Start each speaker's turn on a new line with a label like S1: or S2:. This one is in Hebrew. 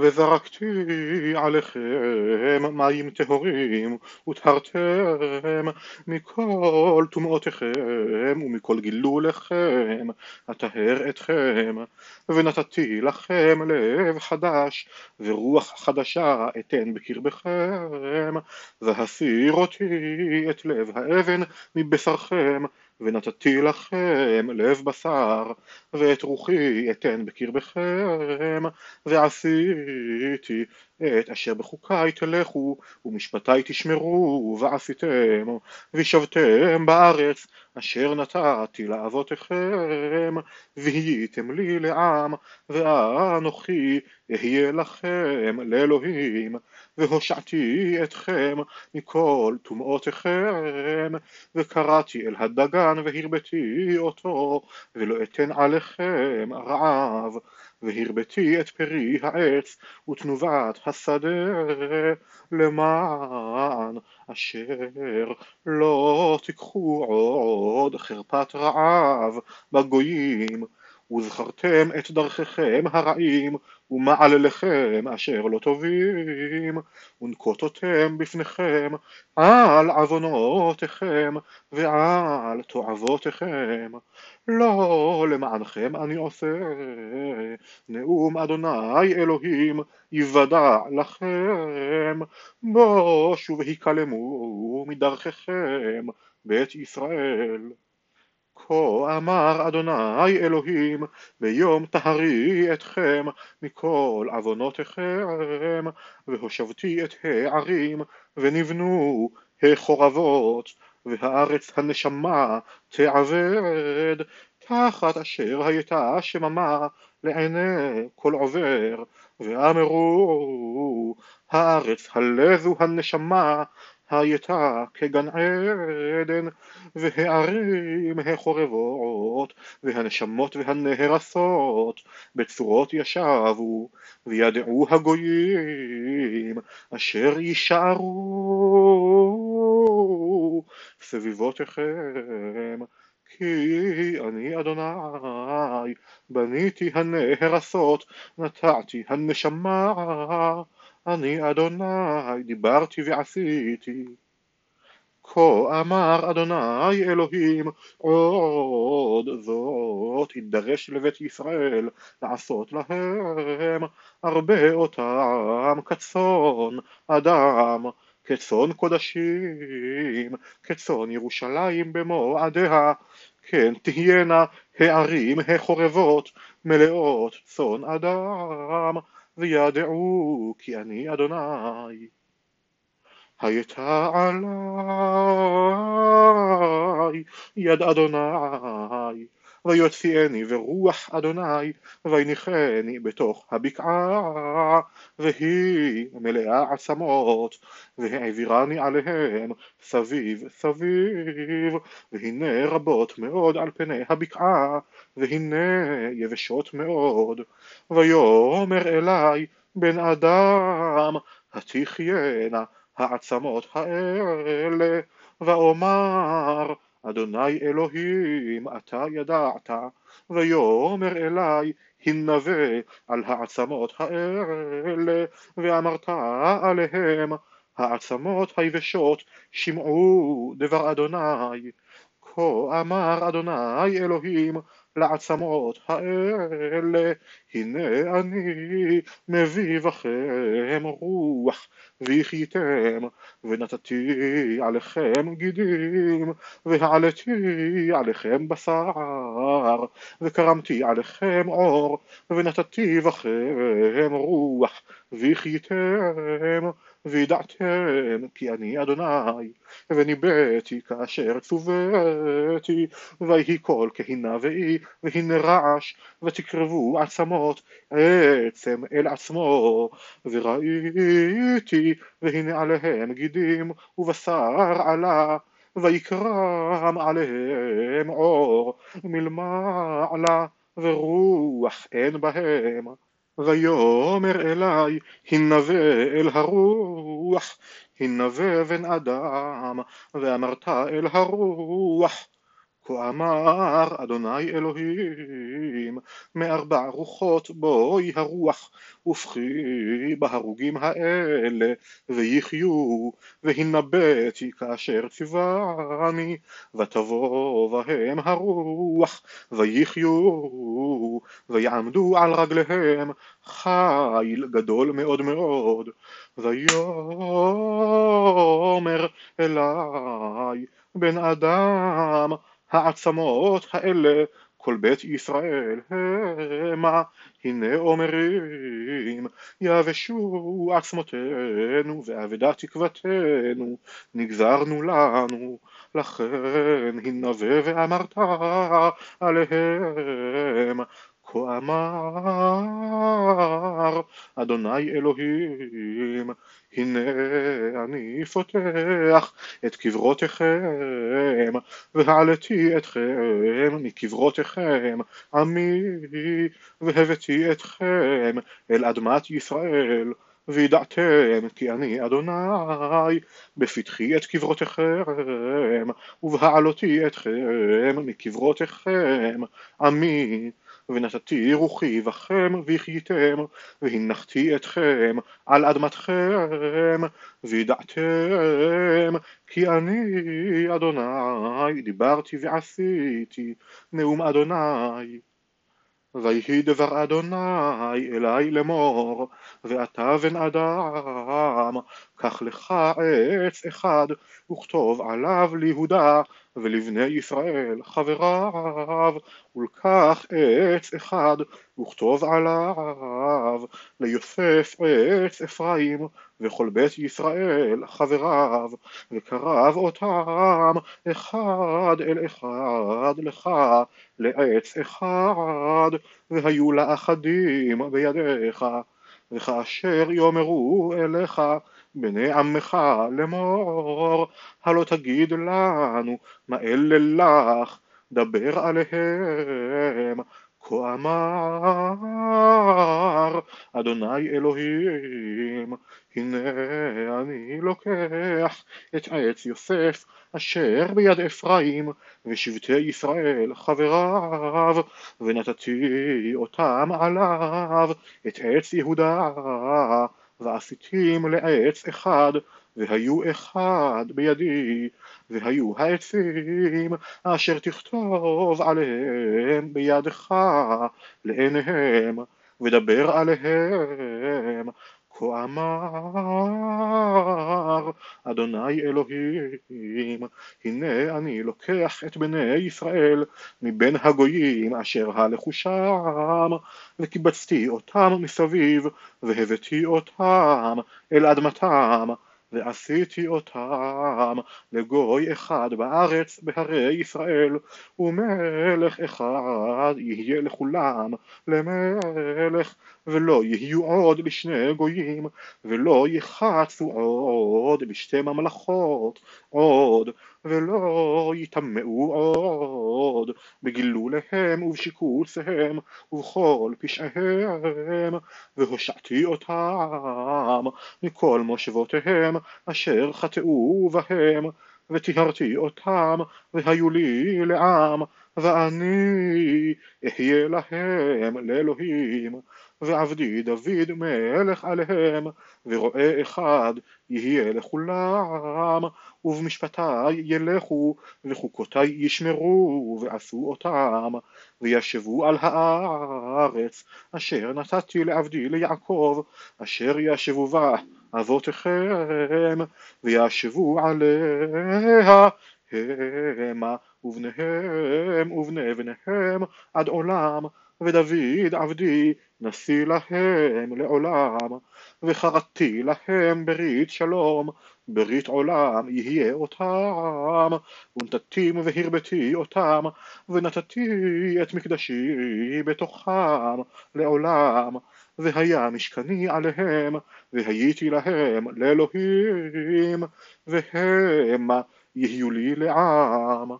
S1: וזרקתי עליכם מים טהורים וטהרתם מכל טומאותיכם ומכל גילוליכם. אטהר אתכם ונתתי לכם לב חדש ורוח חדשה אתן בקרבכם. והסיר אותי את לב האבן מבשרכם ונתתי לכם לב בשר ואת רוחי אתן בקרבכם ועשיתי את אשר בחוקיי תלכו ומשפטיי תשמרו ועשיתם וישבתם בארץ אשר נתתי לאבותיכם והייתם לי לעם ואנוכי אהיה לכם לאלוהים והושעתי אתכם מכל טומאותיכם וקראתי אל הדגן והרביתי אותו ולא אתן עליכם רעב והרביתי את פרי העץ ותנובת השדה למען אשר לא תיקחו עוד חרפת רעב בגויים וזכרתם את דרכיכם הרעים ומעלליכם אשר לא טובים. ונקוטותם בפניכם על עוונותיכם ועל תועבותיכם. לא למענכם אני עושה נאום אדוני אלוהים יוודע לכם. בושו והיכלמו מדרכיכם בית ישראל כה אמר אדוני אלוהים ביום טהרי אתכם מכל עוונותיכם והושבתי את הערים ונבנו החורבות והארץ הנשמה תעבד תחת אשר הייתה שממה לעיני כל עובר ואמרו הארץ הלזו הנשמה הייתה כגן עדן והערים החורבות והנשמות והנהרסות בצורות ישבו וידעו הגויים אשר יישארו. סביבותיכם כי אני אדוני בניתי הנהרסות נטעתי הנשמה אני אדוני דיברתי ועשיתי. כה אמר אדוני אלוהים עוד זאת ידרש לבית ישראל לעשות להם הרבה אותם כצאן אדם כצאן קודשים כצאן ירושלים במועדיה. כן תהיינה הערים החורבות מלאות צאן אדם וידעו כי אני אדוני. הייתה עלי יד אדוני ויוציאני ורוח אדוני ויניחני בתוך הבקעה והיא מלאה עצמות והעבירני עליהם סביב סביב והנה רבות מאוד על פני הבקעה והנה יבשות מאוד. ויאמר אלי בן אדם התחיינה העצמות האלה ואומר אדוני אלוהים אתה ידעת ויאמר אלי הנבא על העצמות האלה ואמרת עליהם העצמות היבשות שמעו דבר אדוני כה אמר אדוני אלוהים לעצמות האלה הנה אני מביא בכם רוח והחייתם ונתתי עליכם גידים והעליתי עליכם בשר וקרמתי עליכם אור ונתתי בכם רוח והחייתם וידעתם כי אני אדוני וניבאתי כאשר צוויתי ויהי קול כהנה ואי והנה רעש ותקרבו עצמות עצם אל עצמו וראיתי והנה עליהם גידים ובשר עלה ויקרם עליהם אור מלמעלה ורוח אין בהם ויאמר אלי הנבא אל הרוח הנבא בן אדם ואמרת אל הרוח כה אמר אדוני אלוהים מארבע רוחות בואי הרוח ופחי בהרוגים האלה ויחיו והנבאתי כאשר ציווני ותבוא בהם הרוח ויחיו ויעמדו על רגליהם חיל גדול מאוד מאוד ויאמר אלי בן אדם העצמות האלה כל בית ישראל המה הנה אומרים יבשו עצמותינו ואבדה תקוותנו נגזרנו לנו לכן הנבא ואמרת עליהם כה אמר אדוני אלוהים הנה אני פותח את קברותיכם והעליתי אתכם מקברותיכם עמי והבאתי אתכם אל אדמת ישראל וידעתם כי אני אדוני בפתחי את קברותיכם ובהעלותי אתכם מקברותיכם עמי ונתתי רוחי בכם והחייתם והנחתי אתכם על אדמתכם וידעתם כי אני אדוני דיברתי ועשיתי נאום אדוני. ויהי דבר אדוני אלי לאמור ואתה בן אדם קח לך עץ אחד וכתוב עליו ליהודה ולבני ישראל חבריו ולקח עץ אחד וכתוב עליו ליוסף עץ אפרים וכל בית ישראל חבריו וקרב אותם אחד אל אחד לך לעץ אחד והיו לאחדים בידיך וכאשר יאמרו אליך בני עמך לאמור הלא תגיד לנו מה אלה לך? דבר עליהם כה אמר אדוני אלוהים הנה אני לוקח את עץ יוסף אשר ביד אפרים ושבטי ישראל חבריו ונתתי אותם עליו את עץ יהודה ועשיתים לעץ אחד והיו אחד בידי והיו העצים אשר תכתוב עליהם בידך לעיניהם ודבר עליהם כה אמר אדוני אלוהים הנה אני לוקח את בני ישראל מבין הגויים אשר הלכו שם וקיבצתי אותם מסביב והבאתי אותם אל אדמתם ועשיתי אותם לגוי אחד בארץ בהרי ישראל ומלך אחד יהיה לכולם למלך ולא יהיו עוד לשני גויים ולא יחצו עוד בשתי ממלכות עוד ולא יטמאו עוד. בגילוליהם ובשיקוציהם ובכל פשעיהם והושעתי אותם מכל מושבותיהם אשר חטאו בהם וטיהרתי אותם והיו לי לעם ואני אהיה להם לאלוהים ועבדי דוד מלך עליהם ורועה אחד יהיה לכולם ובמשפטי ילכו וחוקותי ישמרו ועשו אותם וישבו על הארץ אשר נתתי לעבדי ליעקב אשר ישבו בה אבותיכם וישבו עליה המה ובניהם ובני בניהם עד עולם ודוד עבדי נשיא להם לעולם וחרתי להם ברית שלום ברית עולם יהיה אותם ונתתים והרבתי אותם ונתתי את מקדשי בתוכם לעולם והיה משכני עליהם והייתי להם לאלוהים והם יהיו לי לעם